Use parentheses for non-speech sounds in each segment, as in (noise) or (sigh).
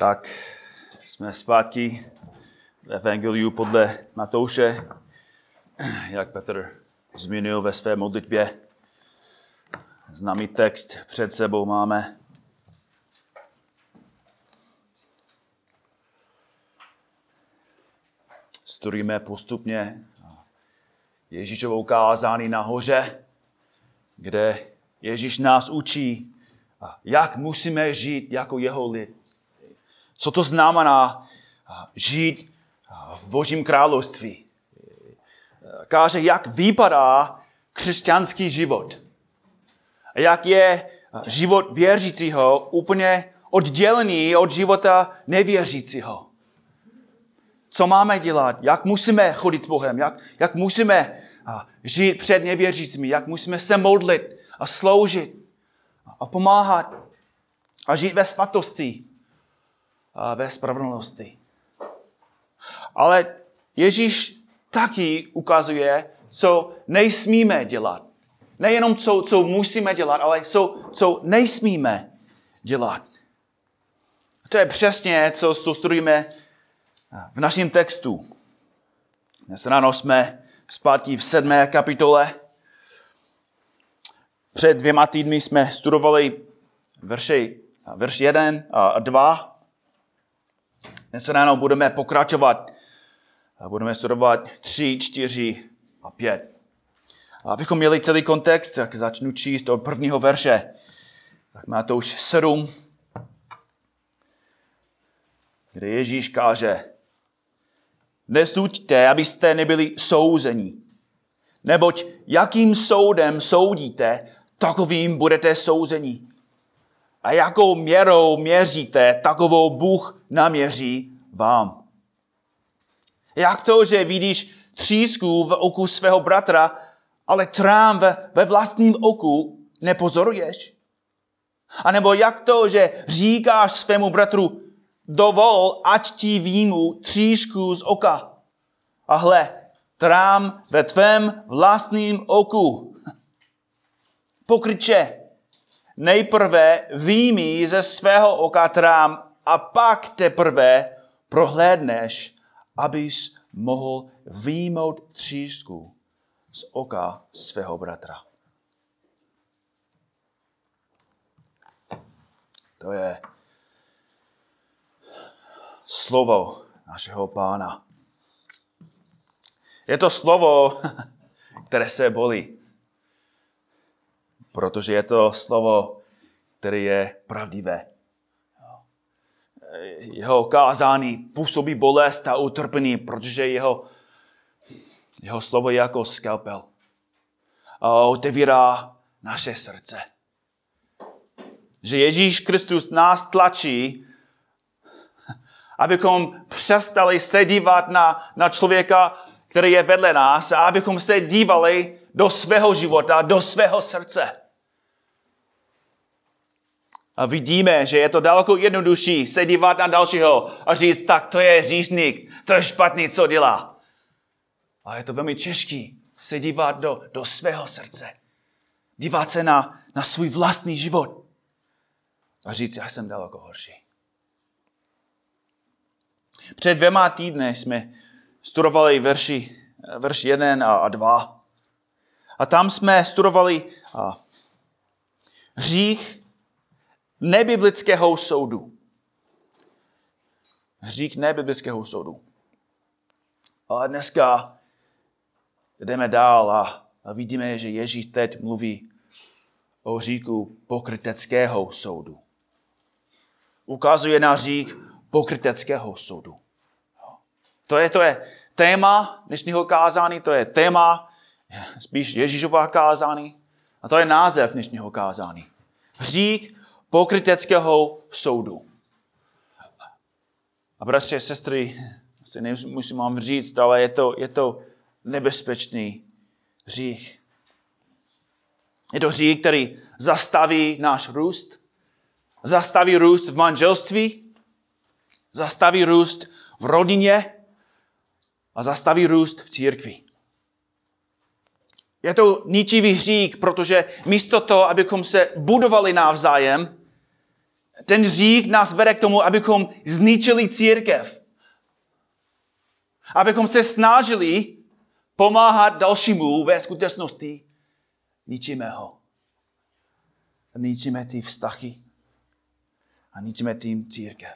Tak jsme zpátky v Evangeliu podle Matouše, jak Petr zmínil ve své modlitbě. Známý text před sebou máme. Studujeme postupně Ježíšovou kázání nahoře, kde Ježíš nás učí, jak musíme žít jako jeho lid. Co to znamená žít v Božím království. Káže, jak vypadá křesťanský život. Jak je život věřícího úplně oddělený od života nevěřícího. Co máme dělat? Jak musíme chodit s Bohem? Jak, jak musíme žít před nevěřícími? Jak musíme se modlit a sloužit a pomáhat a žít ve svatosti ve spravedlnosti. Ale Ježíš taky ukazuje, co nejsmíme dělat. Nejenom co, co musíme dělat, ale co, co nejsmíme dělat. To je přesně, co, studujeme v našem textu. Dnes ráno jsme zpátky v sedmé kapitole. Před dvěma týdny jsme studovali verši, verš 1 a 2. Dnes ráno budeme pokračovat a budeme studovat 3, 4 a 5. A abychom měli celý kontext, tak začnu číst od prvního verše. Tak má to už 7, kde Ježíš káže, Nesuďte, abyste nebyli souzení. Neboť jakým soudem soudíte, takovým budete souzení. A jakou měrou měříte, takovou Bůh naměří vám. Jak to, že vidíš třísku v oku svého bratra, ale trám ve, ve vlastním oku nepozoruješ? A nebo jak to, že říkáš svému bratru, dovol, ať ti výjmu tříšku z oka. A hle, trám ve tvém vlastním oku. Pokryče, nejprve výjmi ze svého oka trám a pak teprve prohlédneš, abys mohl výjmout třísku z oka svého bratra. To je slovo našeho pána. Je to slovo, (laughs) které se bolí. Protože je to slovo, které je pravdivé. Jeho kázání působí bolest a utrpení, protože jeho, jeho slovo je jako skalpel. A otevírá naše srdce. Že Ježíš Kristus nás tlačí, abychom přestali se dívat na, na člověka, který je vedle nás a abychom se dívali do svého života, do svého srdce. A vidíme, že je to daleko jednodušší se dívat na dalšího a říct, tak to je říšník, to je špatný, co dělá. A je to velmi těžký se dívat do, do svého srdce. Dívat se na, na svůj vlastní život. A říct, já jsem daleko horší. Před dvěma týdny jsme studovali verši, verš 1 a 2. A tam jsme studovali hřích nebiblického soudu. Hřích nebiblického soudu. A dneska jdeme dál a, vidíme, že Ježíš teď mluví o hříku pokryteckého soudu. Ukazuje na hřích pokryteckého soudu. To je, to je téma dnešního kázání, to je téma spíš Ježíšová kázání a to je název dnešního kázání. Hřík pokryteckého soudu. A bratři a sestry, asi nemusím vám říct, ale je to, je to nebezpečný hřích. Je to hřích, který zastaví náš růst, zastaví růst v manželství, zastaví růst v rodině a zastaví růst v církvi. Je to ničivý hřík, protože místo toho, abychom se budovali navzájem, ten řík nás vede k tomu, abychom zničili církev. Abychom se snažili pomáhat dalšímu ve skutečnosti ničíme ho. Ničíme ty vztahy a ničíme tím církev.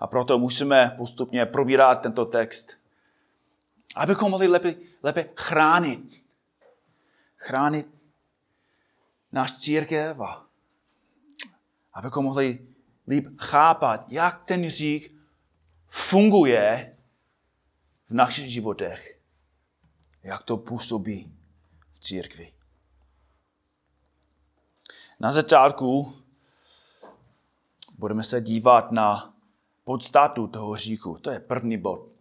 A proto musíme postupně probírat tento text, abychom mohli lépe, lépe chránit. Chránit náš církev a abychom mohli líp chápat, jak ten řík funguje v našich životech. Jak to působí v církvi. Na začátku budeme se dívat na podstatu toho říku. To je první bod.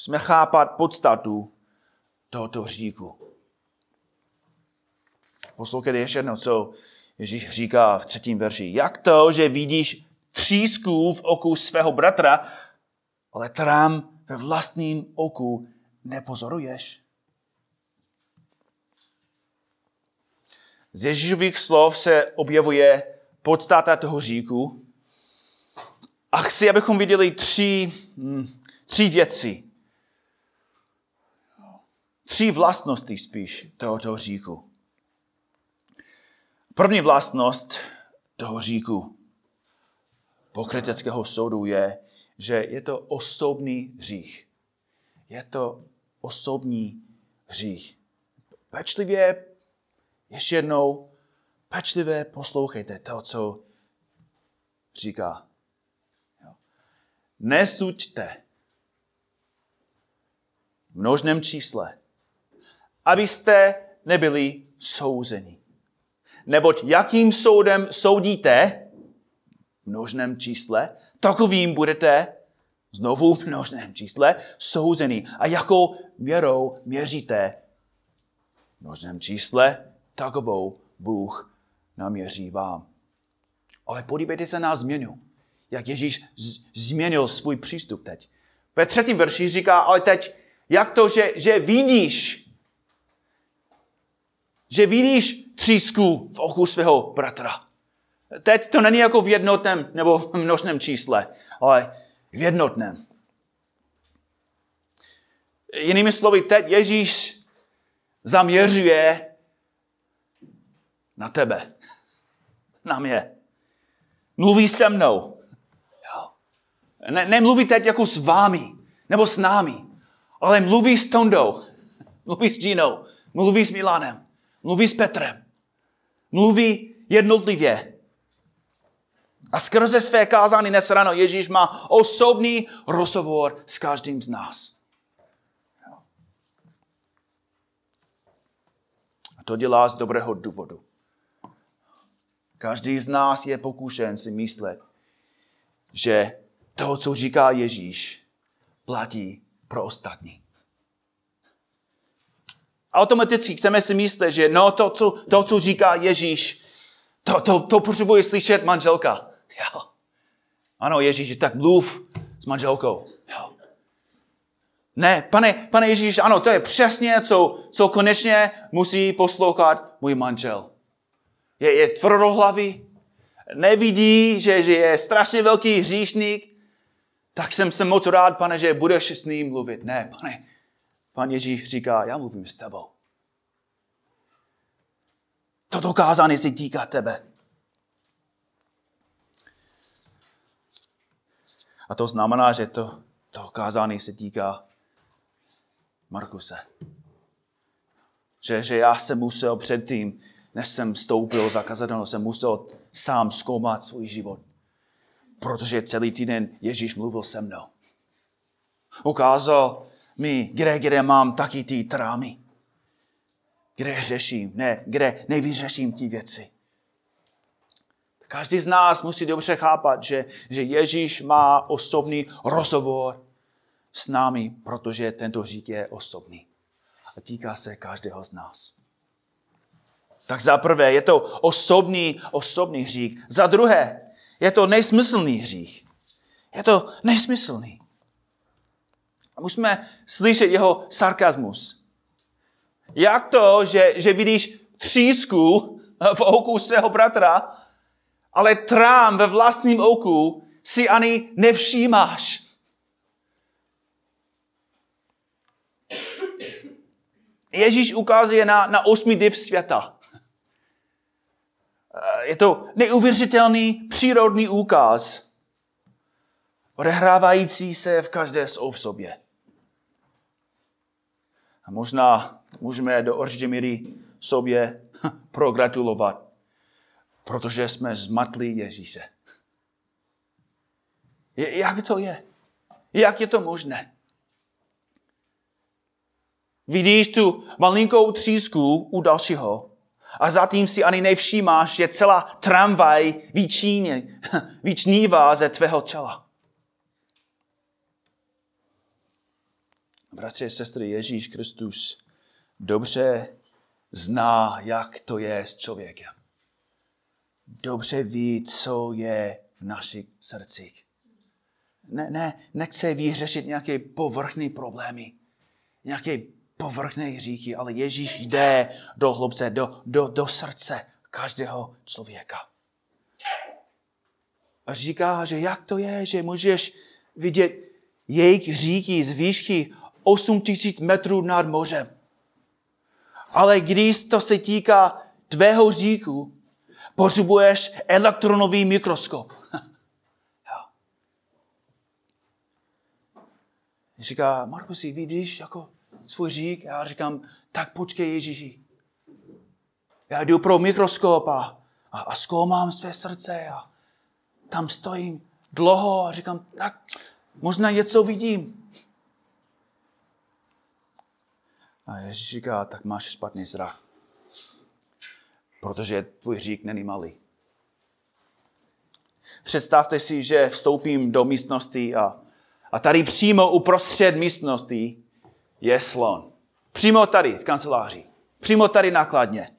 Musíme chápat podstatu tohoto říku. Poslouchejte ještě jedno, co Ježíš říká v třetím verši. Jak to, že vidíš třísku v oku svého bratra, ale trám ve vlastním oku nepozoruješ? Z Ježíšových slov se objevuje podstata toho říku. A chci, abychom viděli tři, hm, tři věci. Tři vlastnosti spíš tohoto říku. První vlastnost toho říku pokryteckého soudu je, že je to osobní hřích. Je to osobní hřích. Pečlivě, ještě jednou, pečlivě poslouchejte to, co říká. Nesuďte v množném čísle, abyste nebyli souzeni. Neboť jakým soudem soudíte, v množném čísle, takovým budete znovu v množném čísle souzený. A jakou měrou měříte v množném čísle, takovou Bůh naměří vám. Ale podívejte se na změnu. Jak Ježíš změnil svůj přístup teď. Ve třetím verši říká, ale teď, jak to, že, že vidíš, že vidíš třísku v oku svého bratra. Teď to není jako v jednotném nebo v množném čísle, ale v jednotném. Jinými slovy, teď Ježíš zaměřuje na tebe. Na mě. Mluví se mnou. Ne, nemluví teď jako s vámi, nebo s námi, ale mluví s Tondou, (laughs) mluví s Ginou, mluví s Milanem, mluví s Petrem. Mluví jednotlivě. A skrze své kázání dnes ráno Ježíš má osobní rozhovor s každým z nás. A to dělá z dobrého důvodu. Každý z nás je pokušen si myslet, že to, co říká Ježíš, platí pro ostatní. Automaticky chceme si myslet, že no, to, co, to, co říká Ježíš, to, to, to potřebuje slyšet manželka. Jo. Ano, Ježíš, tak mluv s manželkou. Jo. Ne, pane, pane Ježíš, ano, to je přesně, co, co konečně musí poslouchat můj manžel. Je, je tvrdohlavý, nevidí, že, že je strašně velký hříšník, tak jsem se moc rád, pane, že budeš s ním mluvit. Ne, pane, pan Ježíš říká, já mluvím s tebou. Toto kázání se týká tebe. A to znamená, že to, to kázání se týká Markuse. Že, že já jsem musel předtím, než jsem vstoupil za kazatelnou, jsem musel sám zkoumat svůj život. Protože celý týden Ježíš mluvil se mnou. Ukázal mi, kde, kde mám taky ty trámy. Kde řeším, ne, kde nevyřeším ty věci. Každý z nás musí dobře chápat, že, že Ježíš má osobní rozhovor s námi, protože tento řík je osobní. A týká se každého z nás. Tak za prvé je to osobní, osobní hřích. Za druhé je to nesmyslný hřích. Je to nesmyslný. Musíme slyšet jeho sarkazmus. Jak to, že, že vidíš třísku v oku svého bratra, ale trám ve vlastním oku si ani nevšímáš. Ježíš ukazuje na, na osmi div světa. Je to neuvěřitelný přírodní úkaz, odehrávající se v každé sobě. A možná můžeme do určité míry sobě (laughs) progratulovat, protože jsme zmatli Ježíše. Jak to je? Jak je to možné? Vidíš tu malinkou třísku u dalšího a zatím si ani nevšímáš, že celá tramvaj vyčíně, (laughs) vyčnívá ze tvého těla. Bratři a sestry, Ježíš Kristus dobře zná, jak to je s člověkem. Dobře ví, co je v našich srdcích. Ne, ne, nechce vyřešit nějaké povrchní problémy, nějaké povrchní říky, ale Ježíš jde do hloubce, do, do, do srdce každého člověka. A říká, že jak to je, že můžeš vidět jejich říky z výšky 8 tisíc metrů nad mořem. Ale když to se týká tvého říku, potřebuješ elektronový mikroskop. (laughs) Říká, Markusi, vidíš jako svůj řík? Já říkám, tak počkej Ježíši. Já jdu pro mikroskop a, a, a zkoumám své srdce a tam stojím dlouho a říkám, tak možná něco vidím. A Ježíš říká, tak máš špatný zrak. Protože tvůj řík není malý. Představte si, že vstoupím do místnosti a, a tady přímo uprostřed místnosti je slon. Přímo tady v kanceláři. Přímo tady nakladně.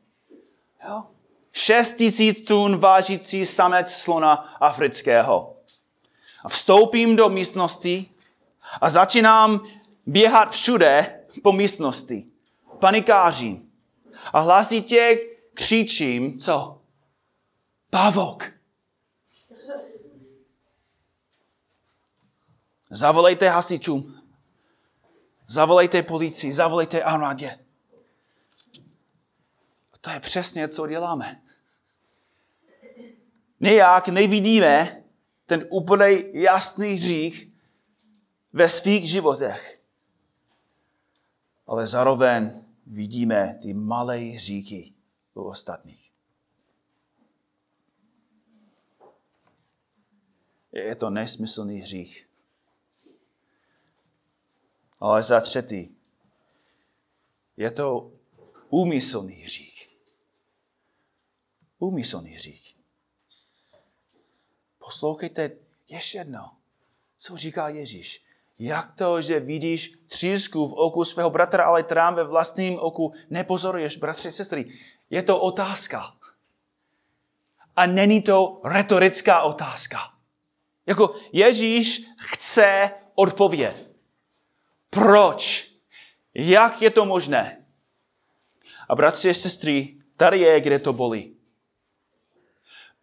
Jo? 6 tisíc tun vážící samec slona afrického. A vstoupím do místnosti a začínám běhat všude po místnosti. Panikářím. A hlasitě křičím, co? Pavok. Zavolejte hasičům. Zavolejte policii, zavolejte armádě. To je přesně, co děláme. Nejak nevidíme ten úplně jasný hřích ve svých životech ale zároveň vidíme ty malé hříky u ostatních. Je to nesmyslný hřích. Ale za třetí, je to úmyslný hřích. Úmyslný hřích. Poslouchejte ještě jednou, co říká Ježíš. Jak to, že vidíš třísku v oku svého bratra, ale trám ve vlastním oku nepozoruješ, bratři sestry? Je to otázka. A není to retorická otázka. Jako Ježíš chce odpovědět. Proč? Jak je to možné? A bratři a sestry, tady je, kde to bolí.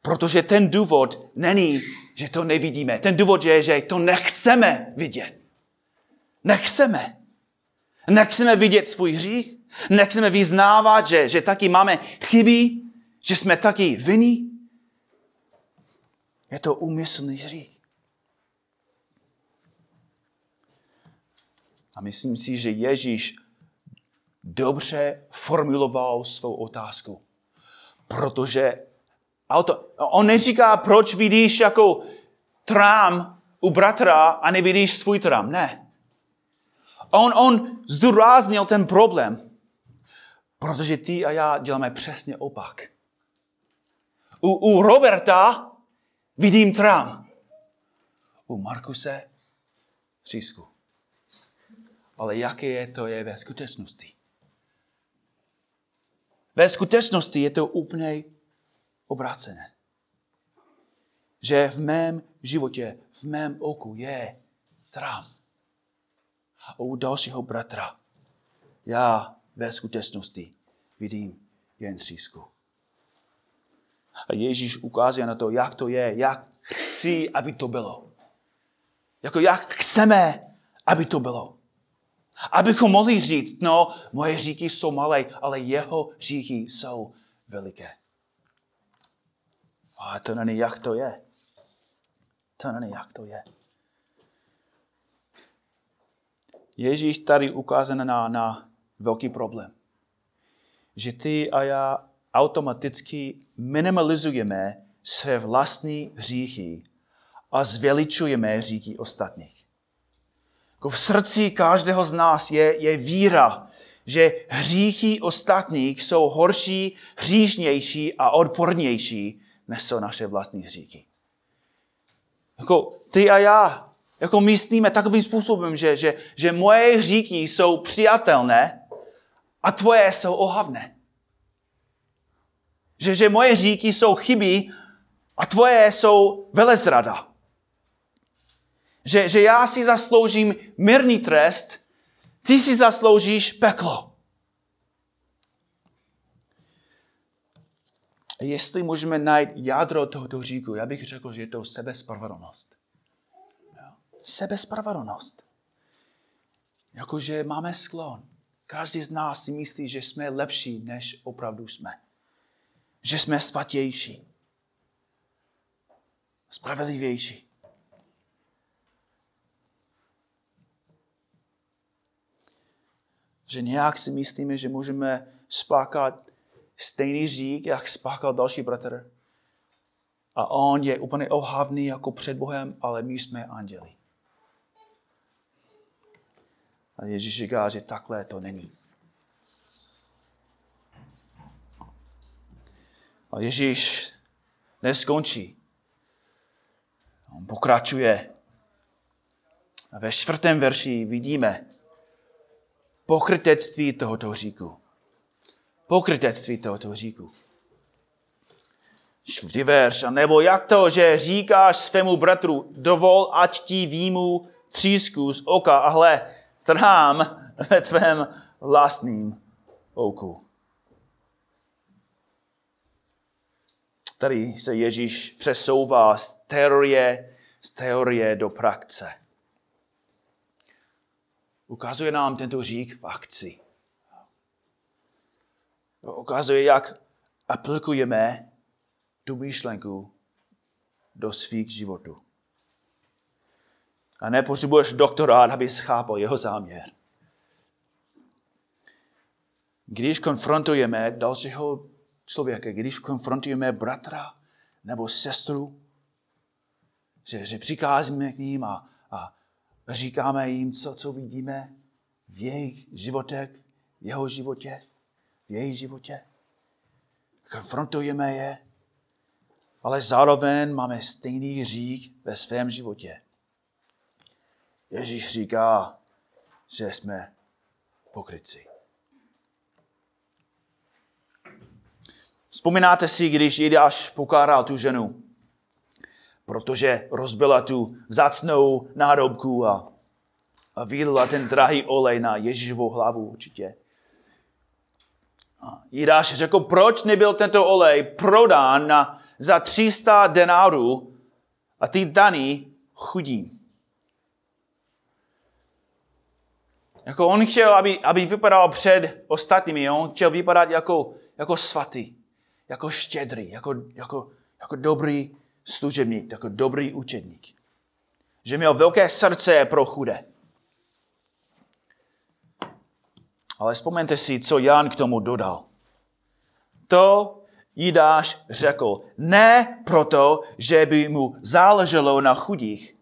Protože ten důvod není, že to nevidíme. Ten důvod je, že to nechceme vidět. Nechceme. Nechceme vidět svůj hřích. Nechceme vyznávat, že, že taky máme chyby, že jsme taky vinní. Je to úmyslný hřích. A myslím si, že Ježíš dobře formuloval svou otázku. Protože auto, on neříká, proč vidíš jako trám u bratra a nevidíš svůj trám. Ne. On, on zdůraznil ten problém, protože ty a já děláme přesně opak. U, u Roberta vidím trám. U Markuse třísku. Ale jaké je to je ve skutečnosti? Ve skutečnosti je to úplně obrácené. Že v mém životě, v mém oku je trám a u dalšího bratra já ve skutečnosti vidím jen třísku. A Ježíš ukazuje na to, jak to je, jak chci, aby to bylo. Jako jak chceme, aby to bylo. Abychom mohli říct, no, moje hříchy jsou malé, ale jeho hříchy jsou veliké. A to není, jak to je. To není, jak to je. Ježíš tady ukázal na, na velký problém. Že ty a já automaticky minimalizujeme své vlastní hříchy a zveličujeme hříchy ostatních. Jako v srdci každého z nás je, je víra, že hříchy ostatních jsou horší, hříšnější a odpornější, než jsou naše vlastní hříchy. Jako ty a já, jako myslíme takovým způsobem, že, že, že moje hříchy jsou přijatelné a tvoje jsou ohavné. Že, že moje hříchy jsou chyby a tvoje jsou velezrada. Že, že já si zasloužím mírný trest, ty si zasloužíš peklo. Jestli můžeme najít jádro tohoto říku, já bych řekl, že je to sebespravedlnost. Sebespravedlnost. Jakože máme sklon. Každý z nás si myslí, že jsme lepší, než opravdu jsme. Že jsme svatější. Spravedlivější. Že nějak si myslíme, že můžeme spákat stejný řík, jak spákal další bratr. A on je úplně ohavný jako před Bohem, ale my jsme anděli. A Ježíš říká, že takhle to není. A Ježíš neskončí. On pokračuje. A ve čtvrtém verši vidíme pokrytectví tohoto říku pokrytectví tohoto říku. Čtvrtý verš. A nebo jak to, že říkáš svému bratru, dovol, ať ti výmu třísku z oka a hle, trhám ve tvém vlastním oku. Tady se Ježíš přesouvá z teorie, z teorie do praxe. Ukazuje nám tento řík v akci ukazuje, jak aplikujeme tu myšlenku do svých životů. A nepotřebuješ doktorát, aby chápal jeho záměr. Když konfrontujeme dalšího člověka, když konfrontujeme bratra nebo sestru, že, že přicházíme k ním a, a říkáme jim, co, co vidíme v jejich životech, v jeho životě, v jejich životě. Konfrontujeme je, ale zároveň máme stejný hřích ve svém životě. Ježíš říká, že jsme pokryci. Vzpomínáte si, když Jidáš pokáral tu ženu, protože rozbila tu vzácnou nádobku a, a vylila ten drahý olej na Ježíšovou hlavu určitě. Jidáš řekl, proč nebyl tento olej prodán na, za 300 denárů a ty daný chudím. Jako on chtěl, aby, aby vypadal před ostatními, on chtěl vypadat jako, jako svatý, jako štědrý, jako, jako, jako dobrý služebník, jako dobrý učedník. Že měl velké srdce pro chudé. Ale vzpomeňte si, co Jan k tomu dodal. To Jidáš řekl ne proto, že by mu záleželo na chudých,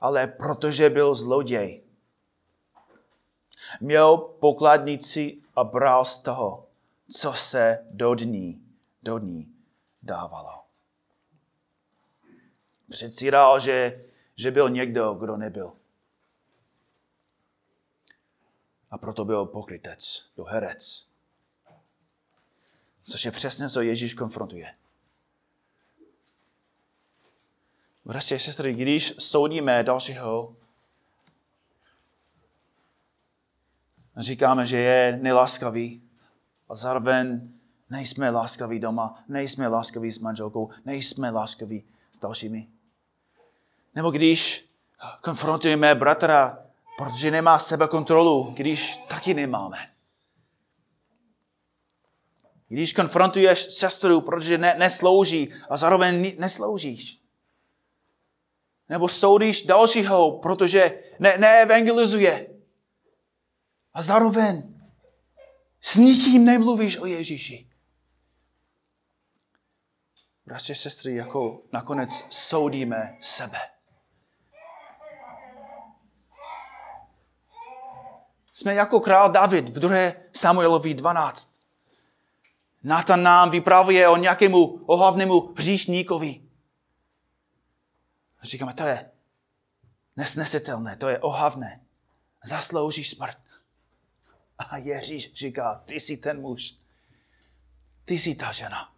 ale protože byl zloděj. Měl pokladnici a bral z toho, co se do dní, do dní dávalo. Předsíral, že, že byl někdo, kdo nebyl. A proto byl pokrytec, byl herec. Což je přesně, co Ježíš konfrontuje. A sestry, když soudíme dalšího, říkáme, že je nelaskavý a zároveň Nejsme láskaví doma, nejsme láskaví s manželkou, nejsme láskaví s dalšími. Nebo když konfrontujeme bratra, protože nemá sebe kontrolu, když taky nemáme. Když konfrontuješ sestru, protože ne, neslouží a zároveň nesloužíš. Nebo soudíš dalšího, protože ne, neevangelizuje. A zároveň s nikým nemluvíš o Ježíši. Bratři, sestry, jako nakonec soudíme sebe. Jsme jako král David v 2. Samuelovi 12. Natan nám vypravuje o nějakému ohavnému hříšníkovi. Říkáme, to je nesnesitelné, to je ohavné. Zasloužíš smrt. A Ježíš říká, ty jsi ten muž. Ty jsi ta žena.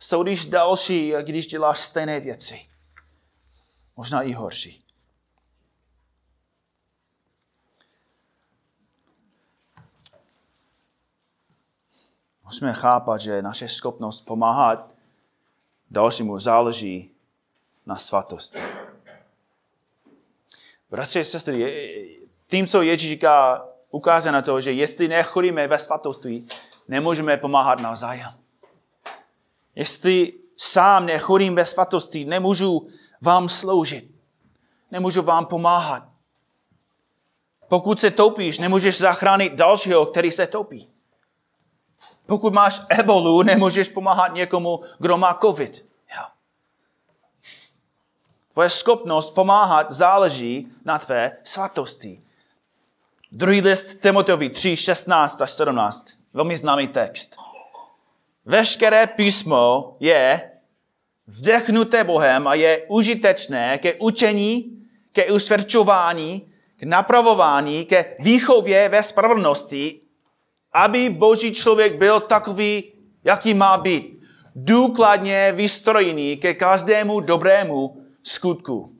Soudíš další, když děláš stejné věci. Možná i horší. Musíme chápat, že naše schopnost pomáhat dalšímu záleží na svatosti. Bratři a sestry, tím, co Ježíš říká, ukázat na to, že jestli nechodíme ve svatosti, nemůžeme pomáhat navzájem. Jestli sám nechodím ve svatosti, nemůžu vám sloužit. Nemůžu vám pomáhat. Pokud se topíš, nemůžeš zachránit dalšího, který se topí. Pokud máš ebolu, nemůžeš pomáhat někomu, kdo má covid. Tvoje schopnost pomáhat záleží na tvé svatosti. Druhý list Timoteovi 3, 16 až 17. Velmi známý text. Veškeré písmo je vdechnuté Bohem a je užitečné ke učení, ke usvědčování, k napravování, ke výchově ve spravedlnosti, aby boží člověk byl takový, jaký má být. Důkladně vystrojený ke každému dobrému skutku.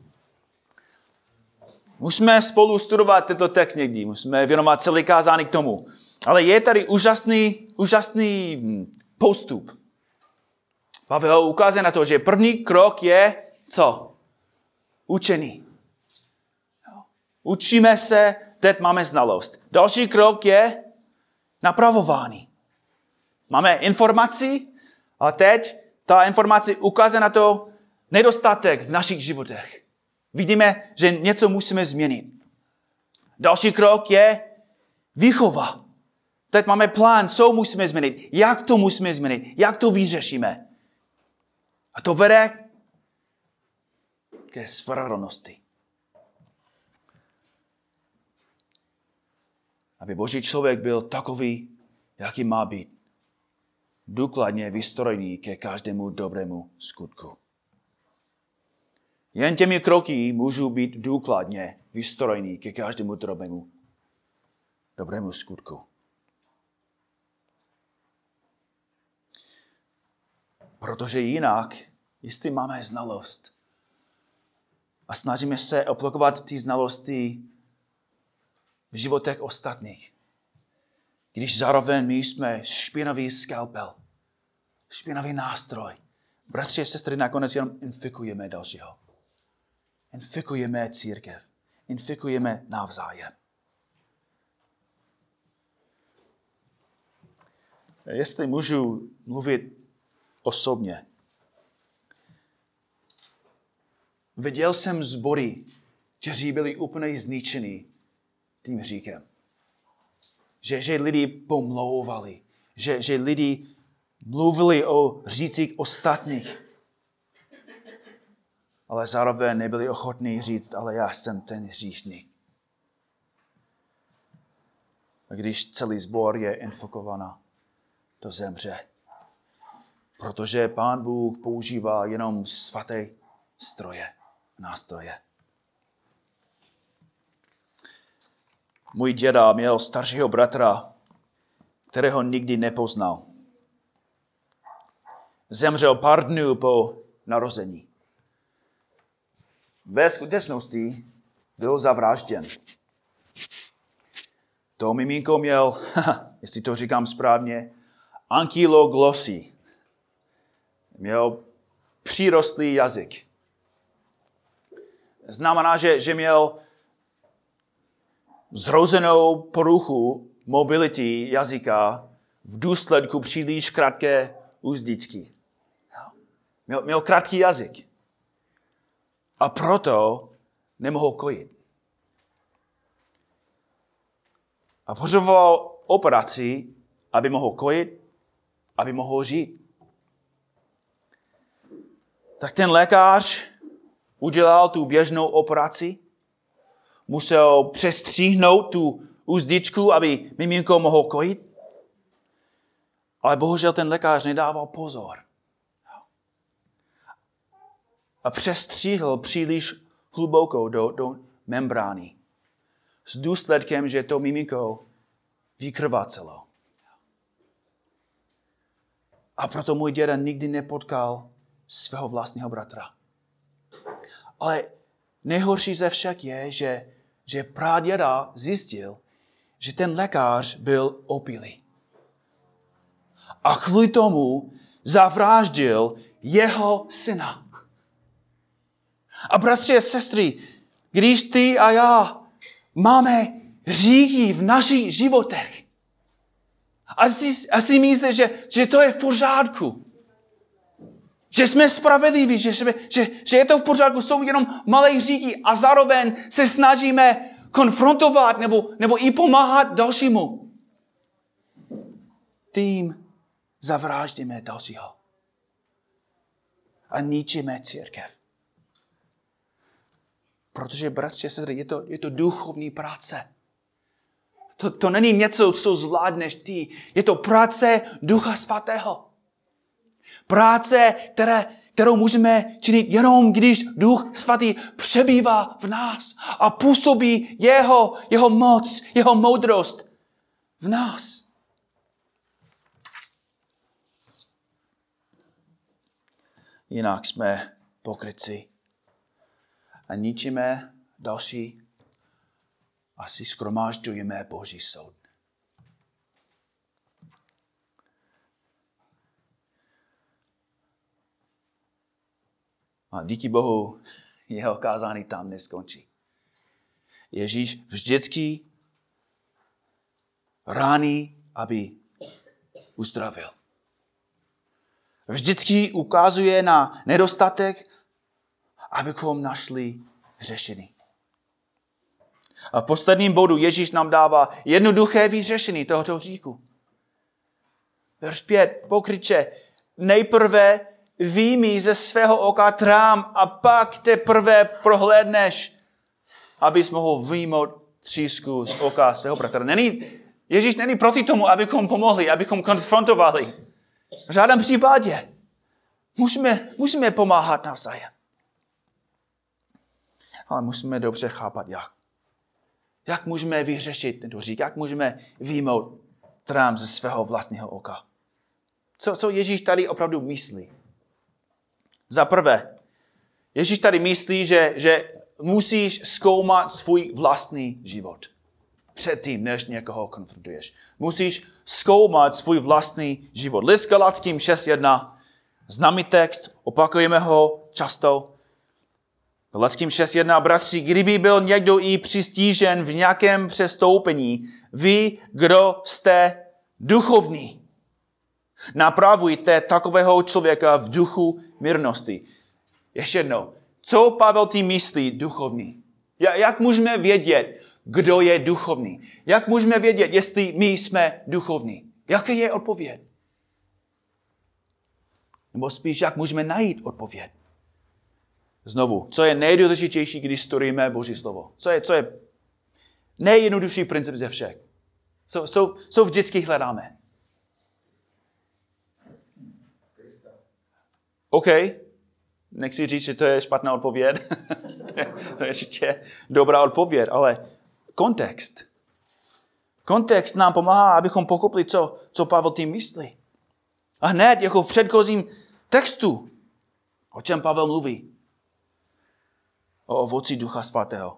Musíme spolu studovat tento text někdy, musíme věnovat celý kázání k tomu. Ale je tady úžasný, úžasný postup. Pavel ukazuje na to, že první krok je co? Učení. Učíme se, teď máme znalost. Další krok je napravování. Máme informaci a teď ta informace ukazuje na to nedostatek v našich životech. Vidíme, že něco musíme změnit. Další krok je výchova. Teď máme plán, co musíme změnit, jak to musíme změnit, jak to vyřešíme. A to vede ke spravedlnosti. Aby boží člověk byl takový, jaký má být. Důkladně vystrojený ke každému dobrému skutku. Jen těmi kroky můžu být důkladně vystrojený ke každému drobnému. Dobrému skutku. Protože jinak, jestli máme znalost. A snažíme se aplikovat ty znalosti v životech ostatních, když zároveň my jsme špinavý skalpel, špinavý nástroj, bratři a sestry nakonec jenom infikujeme dalšího infikujeme církev, infikujeme navzájem. Jestli můžu mluvit osobně. Viděl jsem zbory, kteří byli úplně zničení tím hříkem. Že, že lidi pomlouvali, že, že lidi mluvili o hřících ostatních ale zároveň nebyli ochotní říct, ale já jsem ten hříšný. A když celý sbor je infokovaná, to zemře. Protože Pán Bůh používá jenom svaté stroje, nástroje. Můj děda měl staršího bratra, kterého nikdy nepoznal. Zemřel pár dnů po narození ve skutečnosti byl zavražděn. To miminko měl, (laughs) jestli to říkám správně, ankyloglosí. Měl přírostlý jazyk. Znamená, že, že měl zrozenou poruchu mobility jazyka v důsledku příliš krátké úzdičky. Měl, měl krátký jazyk. A proto nemohl kojit. A potřeboval operaci, aby mohl kojit, aby mohl žít. Tak ten lékař udělal tu běžnou operaci, musel přestříhnout tu úzdičku, aby miminko mohlo kojit. Ale bohužel ten lékař nedával pozor. A přestříhl příliš hluboko do, do membrány. S důsledkem, že to miminko vykrvácelo. A proto můj děda nikdy nepotkal svého vlastního bratra. Ale nejhorší ze však je, že, že praděda zjistil, že ten lékař byl opilý. A kvůli tomu zavráždil jeho syna. A bratři a sestry, když ty a já máme říky v našich životech, asi, asi myslíte, že, že to je v pořádku. Že jsme spravedliví, že, jsme, že, že je to v pořádku, jsou jenom malé říky a zároveň se snažíme konfrontovat nebo, nebo i pomáhat dalšímu. Tím zavráždíme dalšího. A ničíme církev. Protože, bratři a sestry, je to, je to duchovní práce. To, to není něco, co zvládneš ty. Je to práce Ducha Svatého. Práce, které, kterou můžeme činit jenom, když Duch Svatý přebývá v nás a působí jeho, jeho moc, jeho moudrost v nás. Jinak jsme pokryci a ničíme další a si skromážďujeme Boží soud. A díky Bohu jeho kázání tam neskončí. Ježíš vždycky rány, aby uzdravil. Vždycky ukazuje na nedostatek, abychom našli řešení. A v posledním bodu Ježíš nám dává jednoduché vyřešení tohoto říku. Verš 5, pokryče, nejprve výjmi ze svého oka trám a pak teprve prohlédneš, abys mohl výjmout třísku z oka svého bratra. Není, Ježíš není proti tomu, abychom pomohli, abychom konfrontovali. V žádném případě. Musíme, musíme pomáhat navzájem. Ale musíme dobře chápat, jak. Jak můžeme vyřešit tento řík? Jak můžeme výjmout trám ze svého vlastního oka? Co, co Ježíš tady opravdu myslí? Za prvé, Ježíš tady myslí, že, že musíš zkoumat svůj vlastní život. Předtím, než někoho konfrontuješ. Musíš zkoumat svůj vlastní život. List Galackým 6.1. Známý text, opakujeme ho často. Galackým 6.1. Bratři, kdyby byl někdo i přistížen v nějakém přestoupení, vy, kdo jste duchovní, napravujte takového člověka v duchu mírnosti. Ještě jednou, co Pavel tím myslí duchovní? Jak můžeme vědět, kdo je duchovní? Jak můžeme vědět, jestli my jsme duchovní? Jaký je odpověď? Nebo spíš, jak můžeme najít odpověď? Znovu, co je nejdůležitější, když studujeme Boží slovo? Co je, co je nejjednodušší princip ze všech? Co, co, co vždycky hledáme? OK, nechci říct, že to je špatná odpověď. (laughs) to je ještě dobrá odpověď, ale kontext. Kontext nám pomáhá, abychom pochopili, co, co Pavel tím myslí. A hned, jako v předchozím textu, o čem Pavel mluví? O ovoci Ducha Svatého.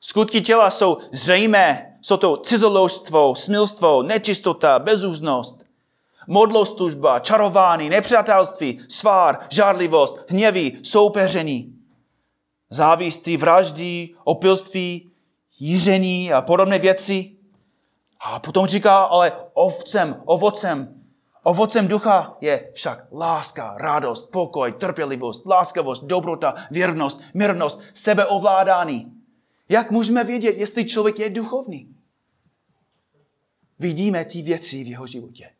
Skutky těla jsou zřejmé. Jsou to cizoložstvo, smilstvo, nečistota, bezúznost, modloslužba, čarování, nepřátelství, svár, žádlivost, hněví, soupeření, závistí, vraždí, opilství, jíření a podobné věci. A potom říká, ale ovcem, ovocem, ovocem ducha je však láska, radost, pokoj, trpělivost, láskavost, dobrota, věrnost, mírnost, sebeovládání. Jak můžeme vědět, jestli člověk je duchovní? Vidíme ty věci v jeho životě.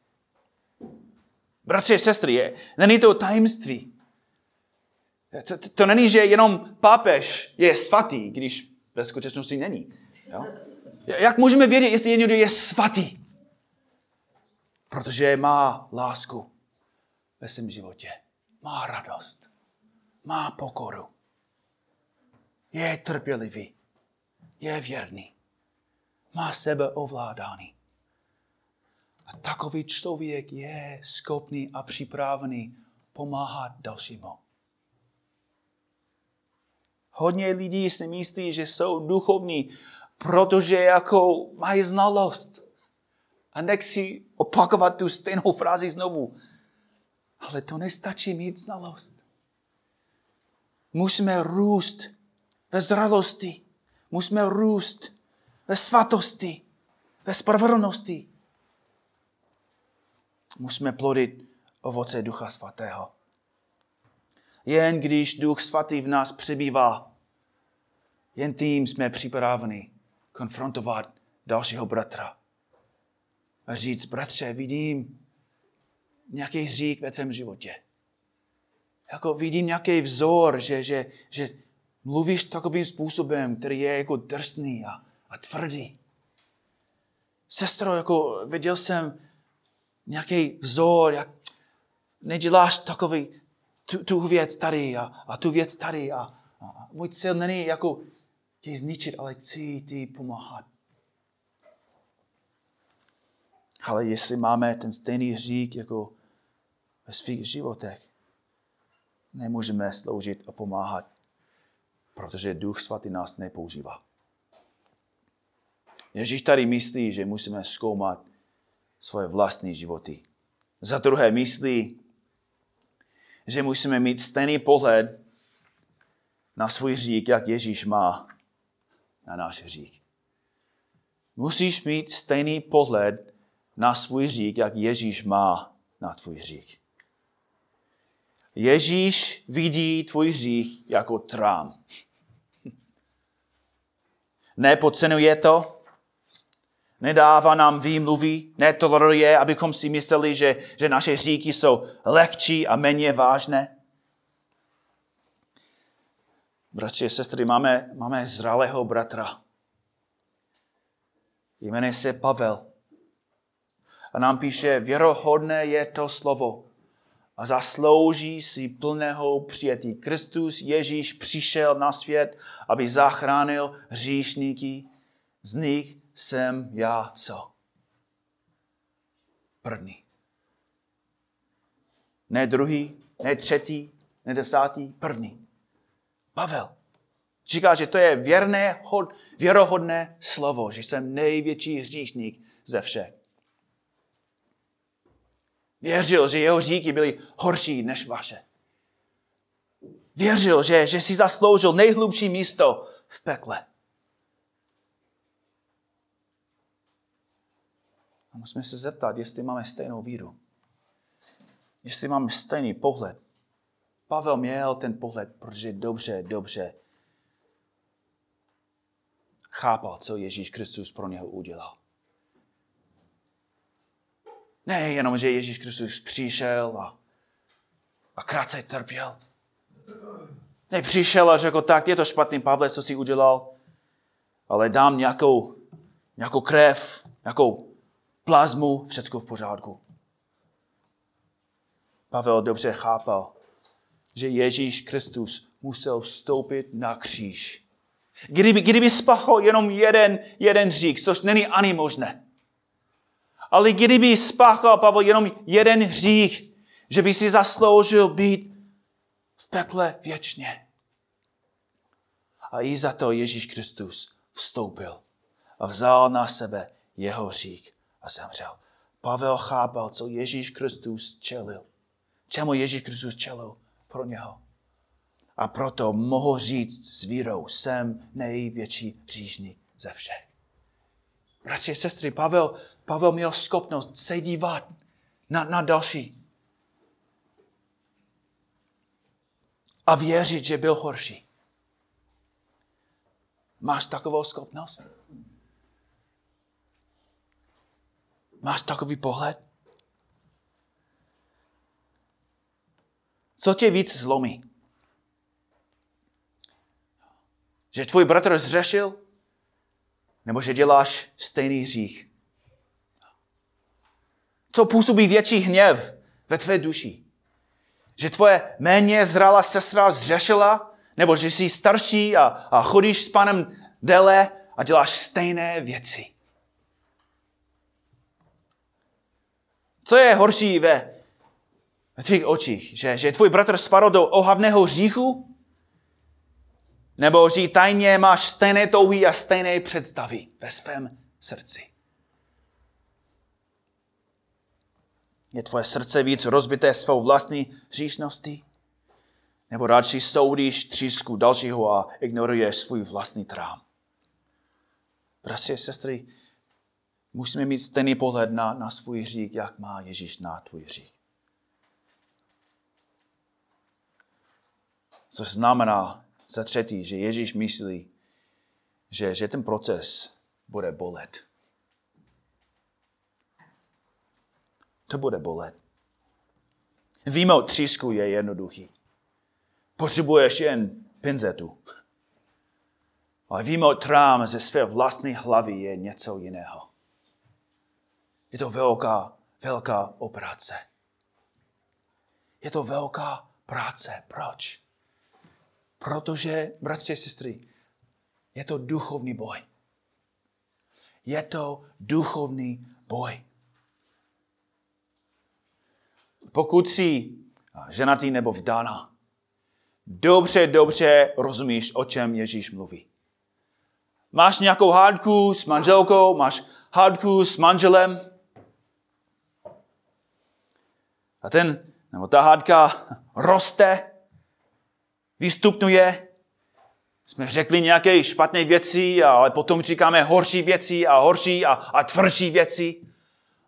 Bratři a sestry, je, není to tajemství. To, to, to není, že jenom papež je svatý, když ve skutečnosti není. Jo? Jak můžeme vědět, jestli někdo je svatý? Protože má lásku ve svém životě. Má radost. Má pokoru. Je trpělivý. Je věrný. Má sebe ovládání. A takový člověk je schopný a připravený pomáhat dalšímu. Hodně lidí si myslí, že jsou duchovní, protože jako mají znalost. A nechci opakovat tu stejnou frázi znovu. Ale to nestačí mít znalost. Musíme růst ve zralosti. Musíme růst ve svatosti, ve spravedlnosti. Musíme plodit ovoce Ducha Svatého. Jen když Duch Svatý v nás přebývá, jen tím jsme připraveni konfrontovat dalšího bratra. A říct, bratře, vidím nějaký hřík ve tvém životě. Jako vidím nějaký vzor, že, že, že mluvíš takovým způsobem, který je jako drsný a, a tvrdý. Sestro, jako viděl jsem nějaký vzor, jak neděláš takový tu, tu věc tady a, a tu věc tady a, a můj cíl není jako tě zničit, ale chci ti pomáhat. Ale jestli máme ten stejný hřík jako ve svých životech, nemůžeme sloužit a pomáhat, protože Duch Svatý nás nepoužívá. Ježíš tady myslí, že musíme zkoumat svoje vlastní životy. Za druhé myslí, že musíme mít stejný pohled na svůj hřík, jak Ježíš má na náš hřích. Musíš mít stejný pohled na svůj hřích, jak Ježíš má na tvůj hřích. Ježíš vidí tvůj hřích jako trám. Nepodcenuje to, nedává nám výmluvy, netoleruje, abychom si mysleli, že, že naše hříky jsou lehčí a méně vážné. Bratři a sestry, máme, máme zralého bratra. Jmenuje se Pavel. A nám píše, věrohodné je to slovo a zaslouží si plného přijetí. Kristus Ježíš přišel na svět, aby zachránil hříšníky. Z nich jsem já co? První. Ne druhý, ne třetí, ne desátý, první. Pavel. Říká, že to je věrné, hod, věrohodné slovo, že jsem největší hříšník ze všech. Věřil, že jeho říky byly horší než vaše. Věřil, že, že si zasloužil nejhlubší místo v pekle. A musíme se zeptat, jestli máme stejnou víru. Jestli máme stejný pohled Pavel měl ten pohled, protože dobře, dobře chápal, co Ježíš Kristus pro něho udělal. Ne jenom, že Ježíš Kristus přišel a, a krátce trpěl. Ne, přišel a řekl, tak je to špatný, Pavle, co jsi udělal, ale dám nějakou, nějakou krev, nějakou plazmu, všechno v pořádku. Pavel dobře chápal, že Ježíš Kristus musel vstoupit na kříž. Kdyby, kdyby spáchal jenom jeden, jeden hřích, což není ani možné. Ale kdyby spáchal Pavel jenom jeden hřích, že by si zasloužil být v pekle věčně. A i za to Ježíš Kristus vstoupil a vzal na sebe jeho hřích a zemřel. Pavel chápal, co Ježíš Kristus čelil. Čemu Ježíš Kristus čelil pro něho. A proto mohl říct s vírou, jsem největší řížník ze všech. Bratři a sestry, Pavel, Pavel měl schopnost se dívat na, na další. A věřit, že byl horší. Máš takovou schopnost? Máš takový pohled? Co tě víc zlomí? Že tvůj bratr zřešil? Nebo že děláš stejný hřích? Co působí větší hněv ve tvé duši? Že tvoje méně zralá sestra zřešila? Nebo že jsi starší a, a chodíš s panem déle a děláš stejné věci? Co je horší ve, ve tvých očích? Že, že tvůj bratr spadl do ohavného říchu? Nebo že tajně máš stejné touhy a stejné představy ve svém srdci? Je tvoje srdce víc rozbité svou vlastní říšností? Nebo radši soudíš třísku dalšího a ignoruješ svůj vlastní trám? Bratři a sestry, musíme mít stejný pohled na, na svůj hřích, jak má Ježíš na tvůj hřích. Což znamená za třetí, že Ježíš myslí, že, že ten proces bude bolet. To bude bolet. Výmout třísku je jednoduchý. Potřebuješ jen pinzetu. Ale výmout trám ze své vlastní hlavy je něco jiného. Je to velká, velká operace. Je to velká práce. Proč? Protože, bratři a sestry, je to duchovní boj. Je to duchovní boj. Pokud jsi ženatý nebo vdána, dobře, dobře rozumíš, o čem Ježíš mluví. Máš nějakou hádku s manželkou, máš hádku s manželem, a ten, nebo ta hádka roste, vystupňuje. Jsme řekli nějaké špatné věci, ale potom říkáme horší věci a horší a, a tvrdší věci.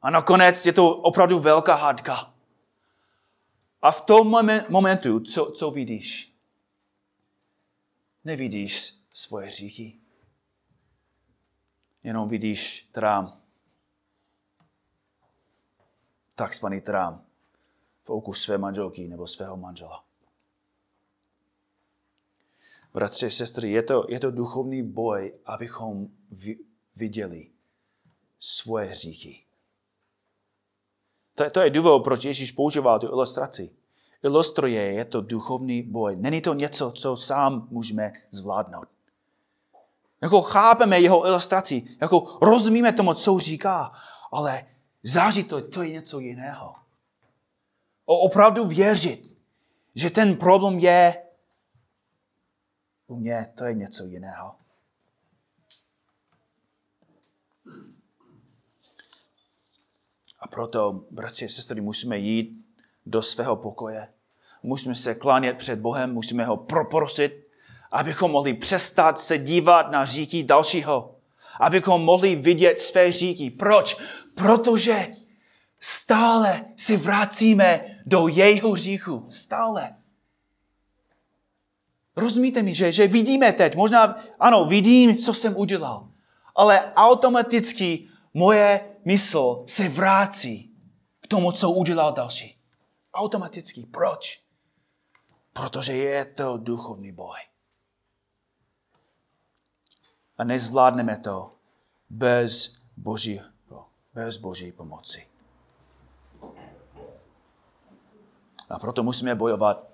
A nakonec je to opravdu velká hádka. A v tom momentu, co, co vidíš? Nevidíš svoje hříchy. Jenom vidíš trám. Takzvaný trám v oku své manželky nebo svého manžela. Bratři, sestry, je to, je to duchovní boj, abychom viděli svoje hříchy. To, to je důvod, proč Ježíš používal tu ilustraci. Ilustruje, je to duchovní boj. Není to něco, co sám můžeme zvládnout. Jako chápeme jeho ilustraci, jako rozumíme tomu, co říká, ale září to, je něco jiného opravdu věřit, že ten problém je u mě, to je něco jiného. A proto, bratři a sestry, musíme jít do svého pokoje. Musíme se klánět před Bohem, musíme ho proprosit, abychom mohli přestat se dívat na říky dalšího. Abychom mohli vidět své říky. Proč? Protože stále si vracíme do jeho říchu. Stále. Rozumíte mi, že, že vidíme teď, možná, ano, vidím, co jsem udělal, ale automaticky moje mysl se vrací k tomu, co udělal další. Automaticky. Proč? Protože je to duchovní boj. A nezvládneme to bez Božího, bez Boží pomoci. A proto musíme bojovat.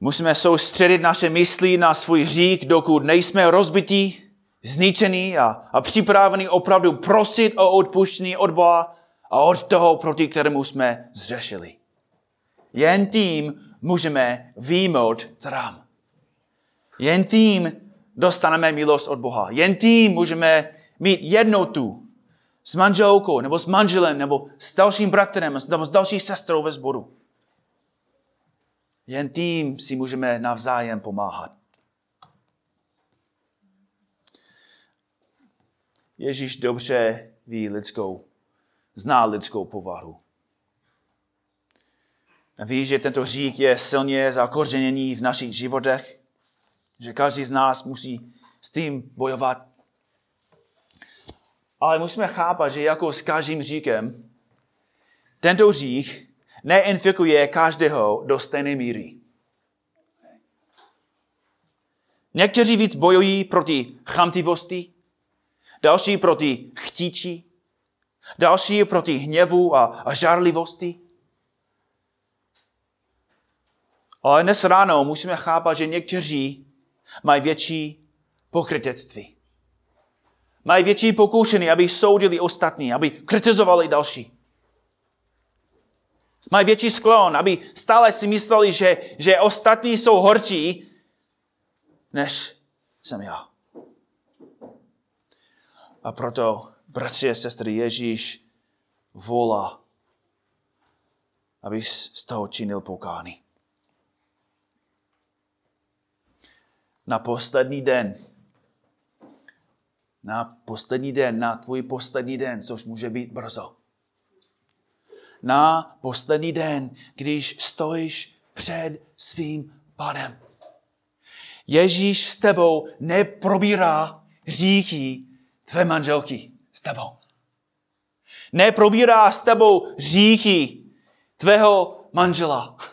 Musíme soustředit naše mysli na svůj hřích, dokud nejsme rozbití, zničení a, a připravení opravdu prosit o odpuštění od Boha a od toho, proti kterému jsme zřešili. Jen tím můžeme výjmout trám. Jen tím dostaneme milost od Boha. Jen tím můžeme mít jednotu s manželkou, nebo s manželem, nebo s dalším bratrem, nebo s další sestrou ve sboru. Jen tím si můžeme navzájem pomáhat. Ježíš dobře ví lidskou, zná lidskou povahu. A ví, že tento řík je silně zakořeněný v našich životech, že každý z nás musí s tím bojovat. Ale musíme chápat, že jako s každým říkem, tento řík neinfikuje každého do stejné míry. Někteří víc bojují proti chamtivosti, další proti chtíči, další proti hněvu a, a žárlivosti. Ale dnes ráno musíme chápat, že někteří mají větší pokrytectví. Mají větší pokoušení, aby soudili ostatní, aby kritizovali další. Mají větší sklon, aby stále si mysleli, že, že ostatní jsou horší, než jsem já. A proto, bratři a sestry, Ježíš volá, aby z toho činil pokání. Na poslední den, na poslední den, na tvůj poslední den, což může být brzo. Na poslední den, když stojíš před svým panem. Ježíš s tebou neprobírá říky tvé manželky s tebou. Neprobírá s tebou říky tvého manžela. (laughs)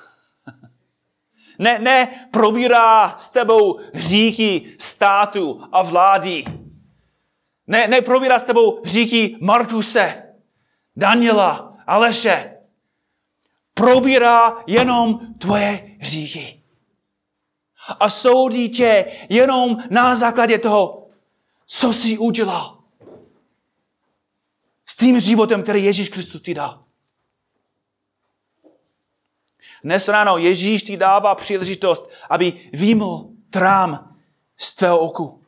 Ne, ne probírá s tebou říky státu a vlády. Ne, ne probírá s tebou říky Markuse, Daniela, Aleše. Probírá jenom tvoje říky. A soudí tě jenom na základě toho, co jsi udělal s tím životem, který Ježíš Kristus ti dal. Dnes ráno Ježíš ti dává příležitost, aby výmul trám z tvého oku.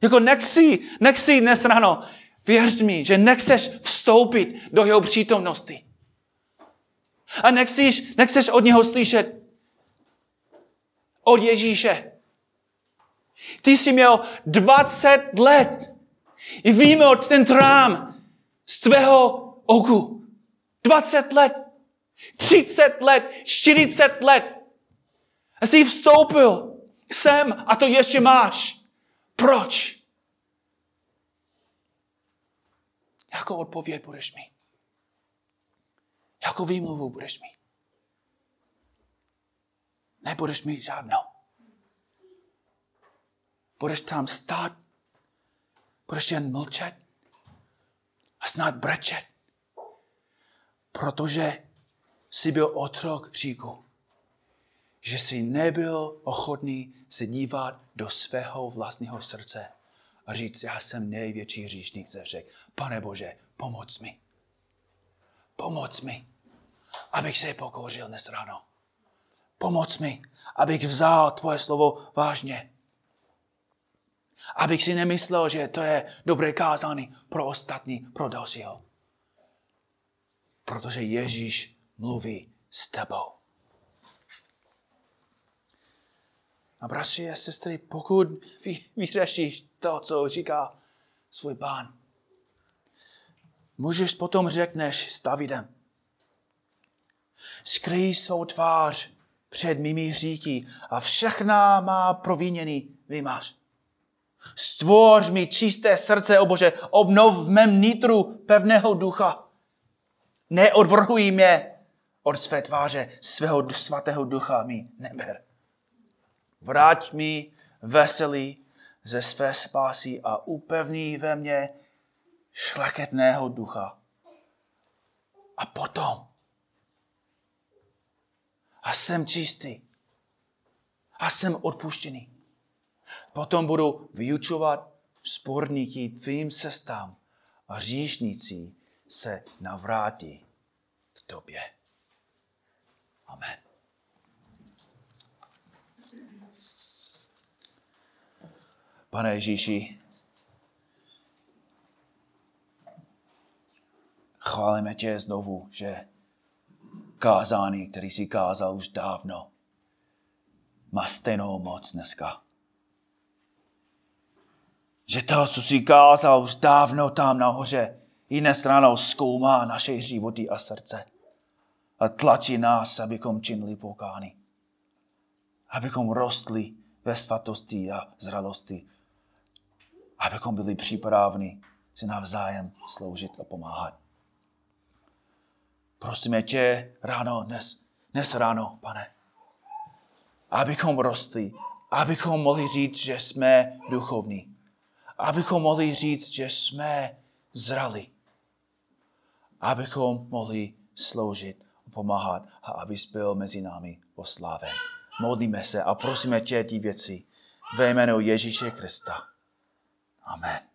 Jako nechci, nechci dnes ráno, věř mi, že nechceš vstoupit do jeho přítomnosti. A nechceš, nechceš od něho slyšet od Ježíše. Ty jsi měl 20 let. I víme od ten trám z tvého oku. 20 let. 30 let. 40 let. A jsi vstoupil sem a to ještě máš. Proč? Jakou odpověď budeš mít? Jakou výmluvu budeš mít? Nebudeš mít žádnou. Budeš tam stát, budeš jen mlčet a snad brečet, protože jsi byl otrok říku, že jsi nebyl ochotný se dívat do svého vlastního srdce a říct, já jsem největší říšník ze všech. Pane Bože, pomoc mi. Pomoc mi, abych se pokořil dnes ráno. Pomoc mi, abych vzal tvoje slovo vážně. Abych si nemyslel, že to je dobré kázání pro ostatní, pro dalšího. Protože Ježíš mluví s tebou. A bratři a sestry, pokud vyřešíš to, co říká svůj pán, můžeš potom řekneš s Davidem. Skryj svou tvář před mými hříky a všechna má provinění vymáš. Stvoř mi čisté srdce, o Bože, obnov v mém nitru pevného ducha. Neodvrhuj mě od své tváře, svého svatého ducha mi neber. Vrať mi veselý ze své spásy a upevní ve mně šleketného ducha. A potom a jsem čistý. A jsem odpuštěný. Potom budu vyučovat sporníky tvým cestám a říšníci se navrátí k tobě. Amen. Pane Ježíši, chválíme tě znovu, že kázání, který jsi kázal už dávno, má stejnou moc dneska. Že to, co jsi kázal už dávno tam nahoře, jiné stranou zkoumá naše životy a srdce a tlačí nás, abychom činili pokány. Abychom rostli ve svatosti a zralosti. Abychom byli připraveni si navzájem sloužit a pomáhat. Prosíme tě ráno, dnes, dnes ráno, pane, abychom rostli, abychom mohli říct, že jsme duchovní, abychom mohli říct, že jsme zrali, abychom mohli sloužit pomáhat a aby byl mezi námi osláven. Modlíme se a prosíme tě ty věci ve jménu Ježíše Krista. Amen.